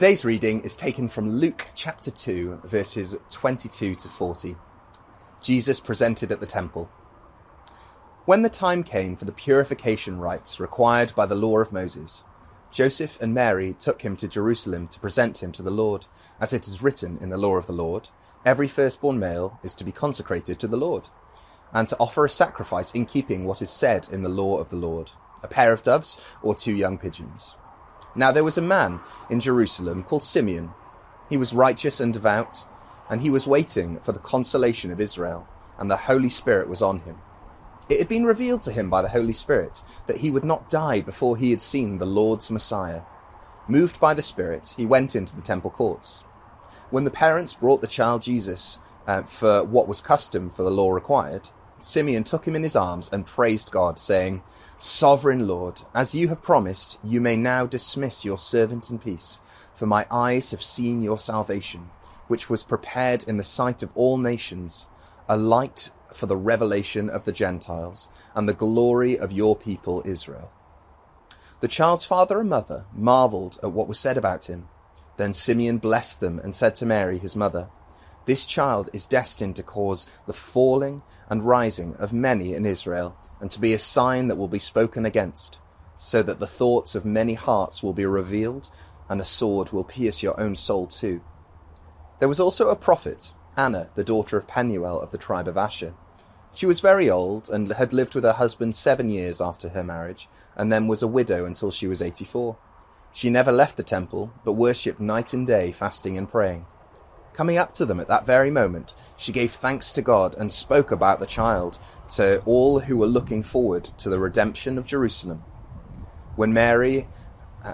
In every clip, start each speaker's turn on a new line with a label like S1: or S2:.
S1: Today's reading is taken from Luke chapter 2, verses 22 to 40. Jesus presented at the temple. When the time came for the purification rites required by the law of Moses, Joseph and Mary took him to Jerusalem to present him to the Lord, as it is written in the law of the Lord every firstborn male is to be consecrated to the Lord, and to offer a sacrifice in keeping what is said in the law of the Lord a pair of doves or two young pigeons. Now there was a man in Jerusalem called Simeon. He was righteous and devout, and he was waiting for the consolation of Israel, and the Holy Spirit was on him. It had been revealed to him by the Holy Spirit that he would not die before he had seen the Lord's Messiah. Moved by the Spirit, he went into the temple courts. When the parents brought the child Jesus uh, for what was custom for the law required, Simeon took him in his arms and praised God, saying, Sovereign Lord, as you have promised, you may now dismiss your servant in peace, for my eyes have seen your salvation, which was prepared in the sight of all nations, a light for the revelation of the Gentiles, and the glory of your people Israel. The child's father and mother marveled at what was said about him. Then Simeon blessed them and said to Mary, his mother, this child is destined to cause the falling and rising of many in Israel, and to be a sign that will be spoken against, so that the thoughts of many hearts will be revealed, and a sword will pierce your own soul too. There was also a prophet, Anna, the daughter of Penuel of the tribe of Asher. She was very old and had lived with her husband seven years after her marriage, and then was a widow until she was eighty four. She never left the temple, but worshipped night and day, fasting and praying. Coming up to them at that very moment, she gave thanks to God and spoke about the child to all who were looking forward to the redemption of Jerusalem. When Mary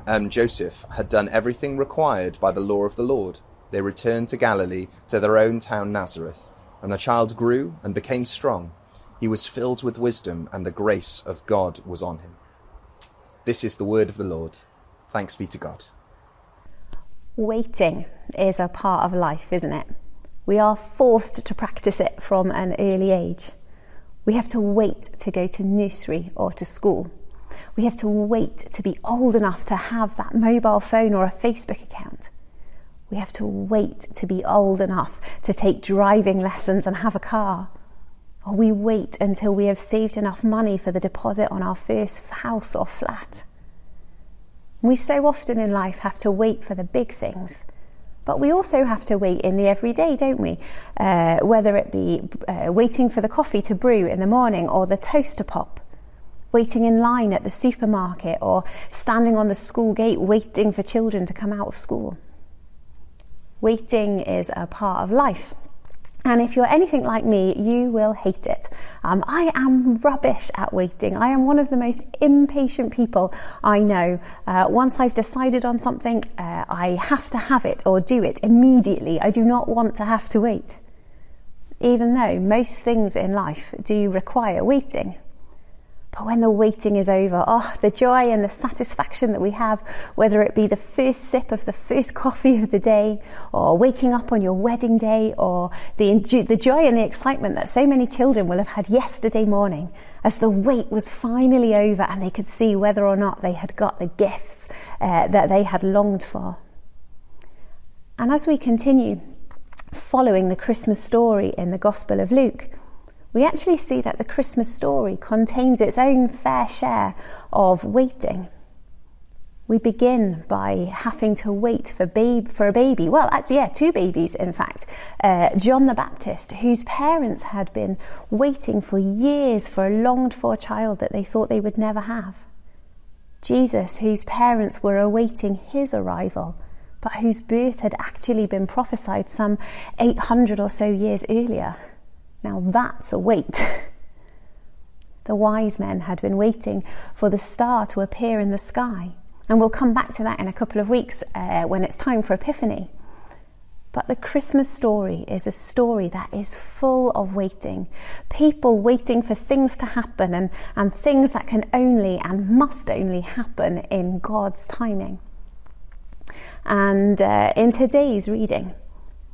S1: and Joseph had done everything required by the law of the Lord, they returned to Galilee to their own town Nazareth. And the child grew and became strong. He was filled with wisdom, and the grace of God was on him. This is the word of the Lord. Thanks be to God.
S2: Waiting is a part of life, isn't it? We are forced to practice it from an early age. We have to wait to go to nursery or to school. We have to wait to be old enough to have that mobile phone or a Facebook account. We have to wait to be old enough to take driving lessons and have a car. Or we wait until we have saved enough money for the deposit on our first house or flat. We so often in life have to wait for the big things. But we also have to wait in the everyday, don't we? Uh, whether it be uh, waiting for the coffee to brew in the morning or the toast to pop, waiting in line at the supermarket or standing on the school gate waiting for children to come out of school. Waiting is a part of life. And if you're anything like me, you will hate it. Um, I am rubbish at waiting. I am one of the most impatient people I know. Uh, once I've decided on something, uh, I have to have it or do it immediately. I do not want to have to wait. Even though most things in life do require waiting. But when the waiting is over, oh, the joy and the satisfaction that we have, whether it be the first sip of the first coffee of the day, or waking up on your wedding day, or the, the joy and the excitement that so many children will have had yesterday morning as the wait was finally over and they could see whether or not they had got the gifts uh, that they had longed for. And as we continue following the Christmas story in the Gospel of Luke, we actually see that the Christmas story contains its own fair share of waiting. We begin by having to wait for, babe, for a baby. Well, actually, yeah, two babies, in fact. Uh, John the Baptist, whose parents had been waiting for years for a longed for child that they thought they would never have. Jesus, whose parents were awaiting his arrival, but whose birth had actually been prophesied some 800 or so years earlier. Now that's a wait. the wise men had been waiting for the star to appear in the sky. And we'll come back to that in a couple of weeks uh, when it's time for Epiphany. But the Christmas story is a story that is full of waiting. People waiting for things to happen and, and things that can only and must only happen in God's timing. And uh, in today's reading,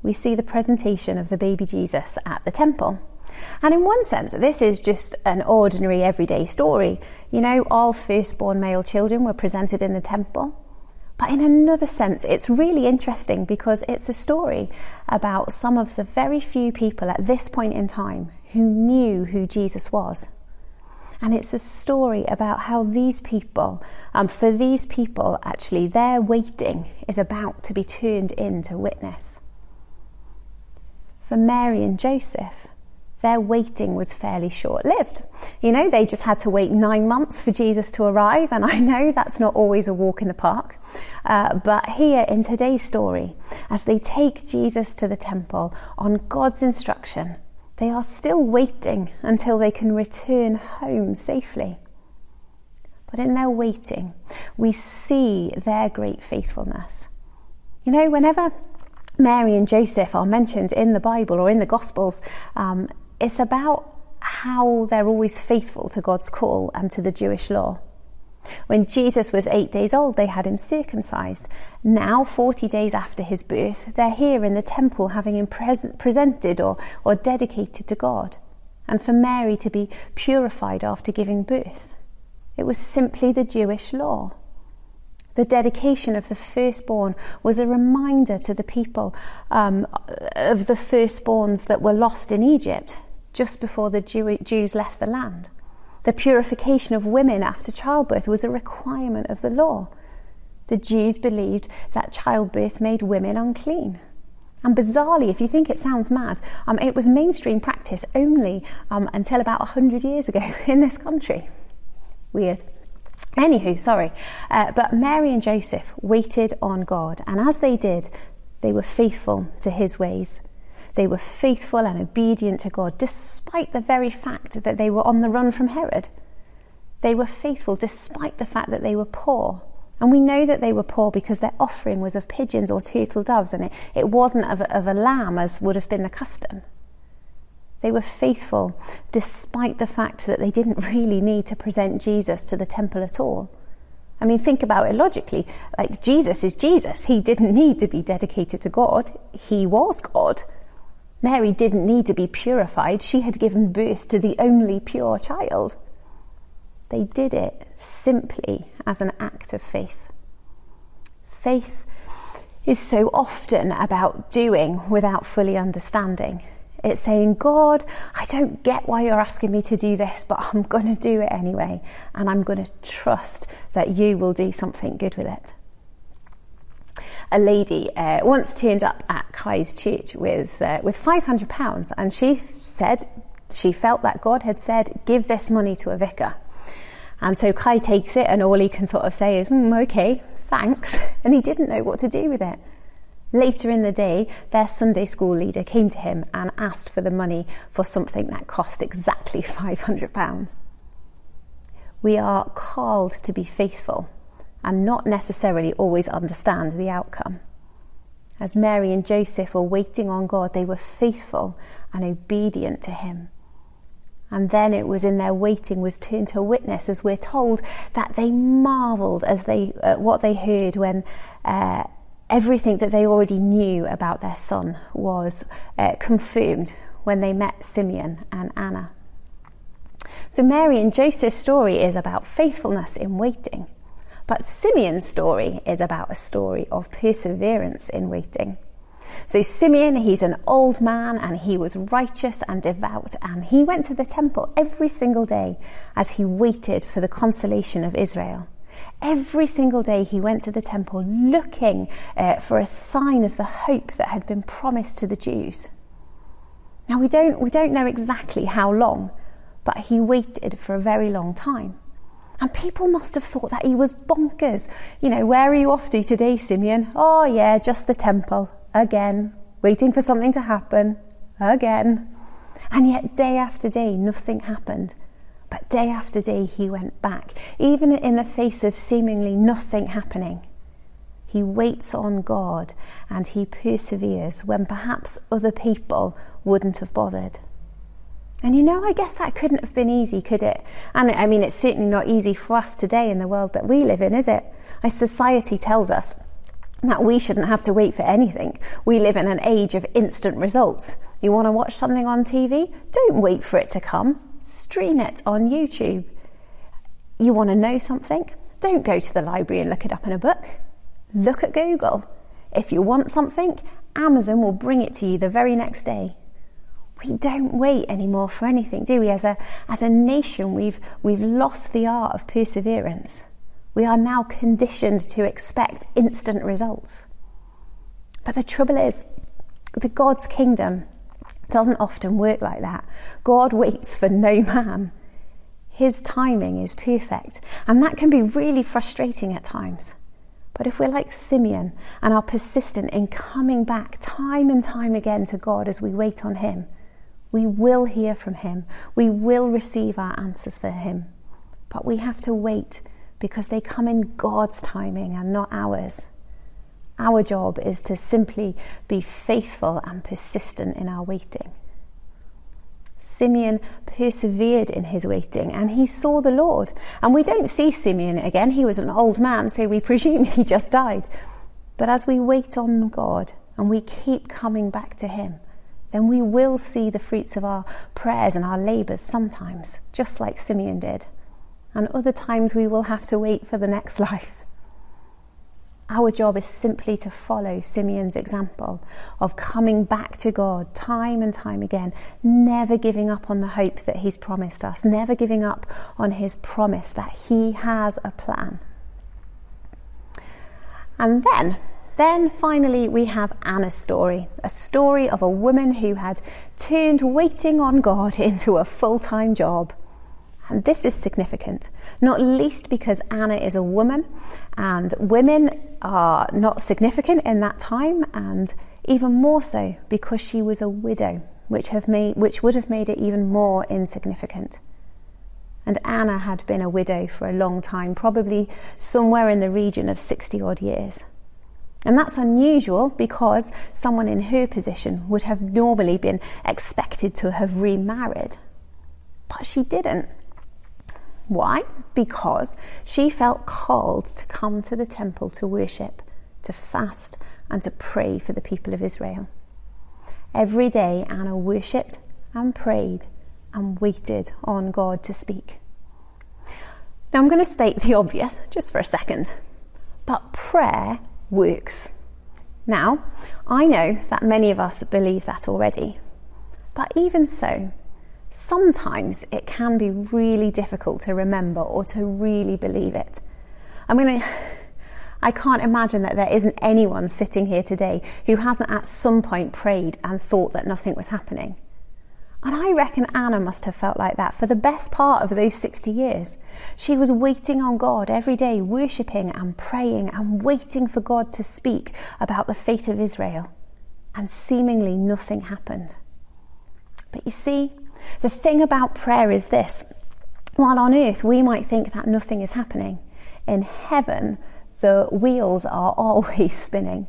S2: we see the presentation of the baby Jesus at the temple. And in one sense, this is just an ordinary everyday story. You know, all firstborn male children were presented in the temple. But in another sense, it's really interesting because it's a story about some of the very few people at this point in time who knew who Jesus was. And it's a story about how these people, um, for these people, actually, their waiting is about to be turned into witness. For Mary and Joseph, their waiting was fairly short lived. You know, they just had to wait nine months for Jesus to arrive, and I know that's not always a walk in the park. Uh, but here in today's story, as they take Jesus to the temple on God's instruction, they are still waiting until they can return home safely. But in their waiting, we see their great faithfulness. You know, whenever Mary and Joseph are mentioned in the Bible or in the Gospels, um, it's about how they're always faithful to God's call and to the Jewish law. When Jesus was eight days old, they had him circumcised. Now, 40 days after his birth, they're here in the temple having him presented or, or dedicated to God, and for Mary to be purified after giving birth. It was simply the Jewish law. The dedication of the firstborn was a reminder to the people um, of the firstborns that were lost in Egypt just before the Jew- Jews left the land. The purification of women after childbirth was a requirement of the law. The Jews believed that childbirth made women unclean. And bizarrely, if you think it sounds mad, um, it was mainstream practice only um, until about 100 years ago in this country. Weird. Anywho, sorry. Uh, but Mary and Joseph waited on God, and as they did, they were faithful to his ways. They were faithful and obedient to God despite the very fact that they were on the run from Herod. They were faithful despite the fact that they were poor. And we know that they were poor because their offering was of pigeons or turtle doves, and it, it wasn't of of a lamb as would have been the custom. They were faithful despite the fact that they didn't really need to present Jesus to the temple at all. I mean, think about it logically. Like, Jesus is Jesus. He didn't need to be dedicated to God, He was God. Mary didn't need to be purified, she had given birth to the only pure child. They did it simply as an act of faith. Faith is so often about doing without fully understanding. It's saying, God, I don't get why you're asking me to do this, but I'm going to do it anyway. And I'm going to trust that you will do something good with it a lady uh, once turned up at Kai's church with uh, with five hundred pounds, and she said she felt that God had said, "Give this money to a vicar." And so Kai takes it, and all he can sort of say is, mm, "Okay, thanks," and he didn't know what to do with it. Later in the day, their Sunday school leader came to him and asked for the money for something that cost exactly £500. We are called to be faithful and not necessarily always understand the outcome. As Mary and Joseph were waiting on God, they were faithful and obedient to Him. And then it was in their waiting was turned to witness, as we're told that they marvelled as they uh, what they heard when uh, everything that they already knew about their son was uh, confirmed when they met Simeon and Anna. So Mary and Joseph's story is about faithfulness in waiting. But Simeon's story is about a story of perseverance in waiting. So, Simeon, he's an old man and he was righteous and devout, and he went to the temple every single day as he waited for the consolation of Israel. Every single day he went to the temple looking uh, for a sign of the hope that had been promised to the Jews. Now, we don't, we don't know exactly how long, but he waited for a very long time. And people must have thought that he was bonkers. You know, where are you off to today, Simeon? Oh, yeah, just the temple. Again. Waiting for something to happen. Again. And yet, day after day, nothing happened. Day after day, he went back, even in the face of seemingly nothing happening. He waits on God and he perseveres when perhaps other people wouldn't have bothered. And you know, I guess that couldn't have been easy, could it? And I mean, it's certainly not easy for us today in the world that we live in, is it? As society tells us that we shouldn't have to wait for anything. We live in an age of instant results. You want to watch something on TV? Don't wait for it to come. Stream it on YouTube. You want to know something? Don't go to the library and look it up in a book. Look at Google. If you want something, Amazon will bring it to you the very next day. We don't wait anymore for anything, do we? As a, as a nation, we've, we've lost the art of perseverance. We are now conditioned to expect instant results. But the trouble is, the God's kingdom doesn't often work like that. God waits for no man. His timing is perfect, and that can be really frustrating at times. But if we're like Simeon and are persistent in coming back time and time again to God as we wait on Him, we will hear from Him. We will receive our answers for Him. But we have to wait because they come in God's timing and not ours. Our job is to simply be faithful and persistent in our waiting. Simeon persevered in his waiting and he saw the Lord. And we don't see Simeon again. He was an old man, so we presume he just died. But as we wait on God and we keep coming back to him, then we will see the fruits of our prayers and our labours sometimes, just like Simeon did. And other times we will have to wait for the next life. Our job is simply to follow Simeon's example of coming back to God time and time again, never giving up on the hope that He's promised us, never giving up on His promise that He has a plan. And then, then finally, we have Anna's story a story of a woman who had turned waiting on God into a full time job. And this is significant, not least because Anna is a woman and women are not significant in that time, and even more so because she was a widow, which, have made, which would have made it even more insignificant. And Anna had been a widow for a long time, probably somewhere in the region of 60 odd years. And that's unusual because someone in her position would have normally been expected to have remarried. But she didn't. Why? Because she felt called to come to the temple to worship, to fast, and to pray for the people of Israel. Every day, Anna worshipped and prayed and waited on God to speak. Now, I'm going to state the obvious just for a second, but prayer works. Now, I know that many of us believe that already, but even so, sometimes it can be really difficult to remember or to really believe it. I mean, I can't imagine that there isn't anyone sitting here today who hasn't at some point prayed and thought that nothing was happening. And I reckon Anna must have felt like that for the best part of those 60 years. She was waiting on God every day, worshipping and praying and waiting for God to speak about the fate of Israel. And seemingly nothing happened. But you see, the thing about prayer is this while on earth we might think that nothing is happening, in heaven the wheels are always spinning.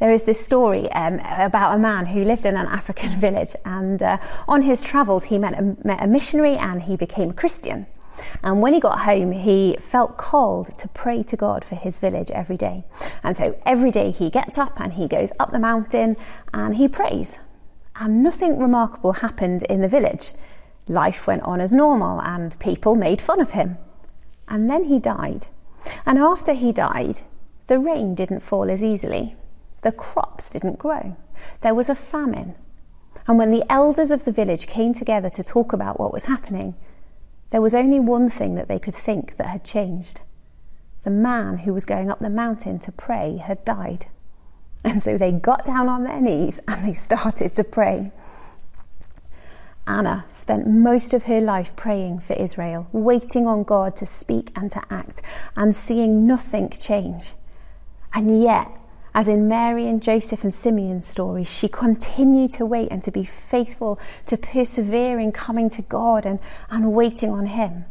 S2: There is this story um, about a man who lived in an African village, and uh, on his travels, he met a, met a missionary and he became a Christian. And when he got home, he felt called to pray to God for his village every day. And so every day he gets up and he goes up the mountain and he prays and nothing remarkable happened in the village. Life went on as normal, and people made fun of him. And then he died. And after he died, the rain didn't fall as easily. The crops didn't grow. There was a famine. And when the elders of the village came together to talk about what was happening, there was only one thing that they could think that had changed. The man who was going up the mountain to pray had died. And so they got down on their knees and they started to pray. Anna spent most of her life praying for Israel, waiting on God to speak and to act, and seeing nothing change. And yet, as in Mary and Joseph and Simeon's stories, she continued to wait and to be faithful, to persevere in coming to God and, and waiting on Him.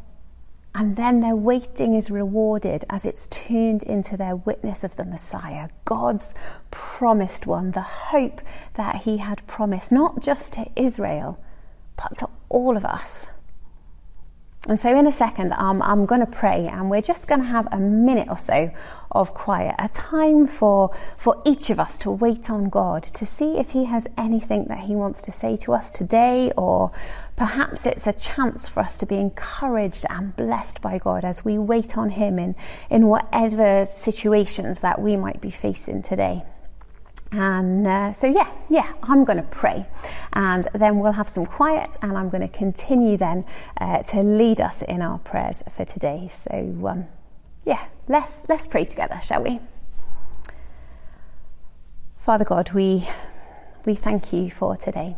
S2: And then their waiting is rewarded as it's turned into their witness of the Messiah, God's promised one, the hope that he had promised, not just to Israel, but to all of us. And so, in a second, um, I'm going to pray, and we're just going to have a minute or so of quiet, a time for, for each of us to wait on God, to see if He has anything that He wants to say to us today, or perhaps it's a chance for us to be encouraged and blessed by God as we wait on Him in, in whatever situations that we might be facing today. And uh, so, yeah, yeah, I'm going to pray. And then we'll have some quiet, and I'm going to continue then uh, to lead us in our prayers for today. So, um, yeah, let's, let's pray together, shall we? Father God, we, we thank you for today.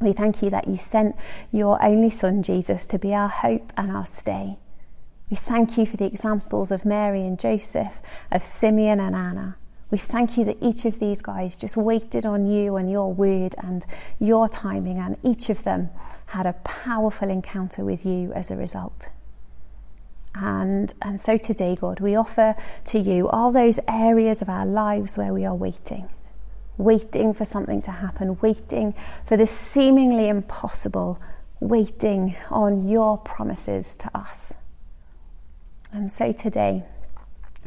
S2: We thank you that you sent your only Son, Jesus, to be our hope and our stay. We thank you for the examples of Mary and Joseph, of Simeon and Anna. We thank you that each of these guys just waited on you and your word and your timing, and each of them had a powerful encounter with you as a result. And, and so today, God, we offer to you all those areas of our lives where we are waiting, waiting for something to happen, waiting for the seemingly impossible, waiting on your promises to us. And so today,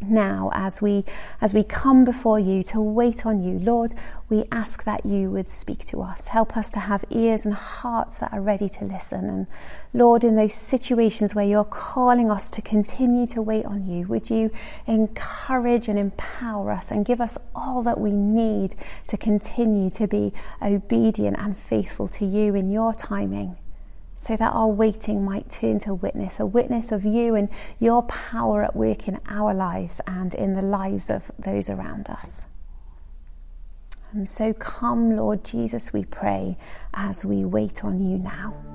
S2: now as we as we come before you to wait on you. Lord we ask that you would speak to us. Help us to have ears and hearts that are ready to listen. And lord in those situations where you're calling us to continue to wait on you would you encourage and empower us and give us all that we need to continue to be obedient and faithful to you in your timing so that our waiting might turn to witness, a witness of you and your power at work in our lives and in the lives of those around us. And so come, Lord Jesus, we pray, as we wait on you now.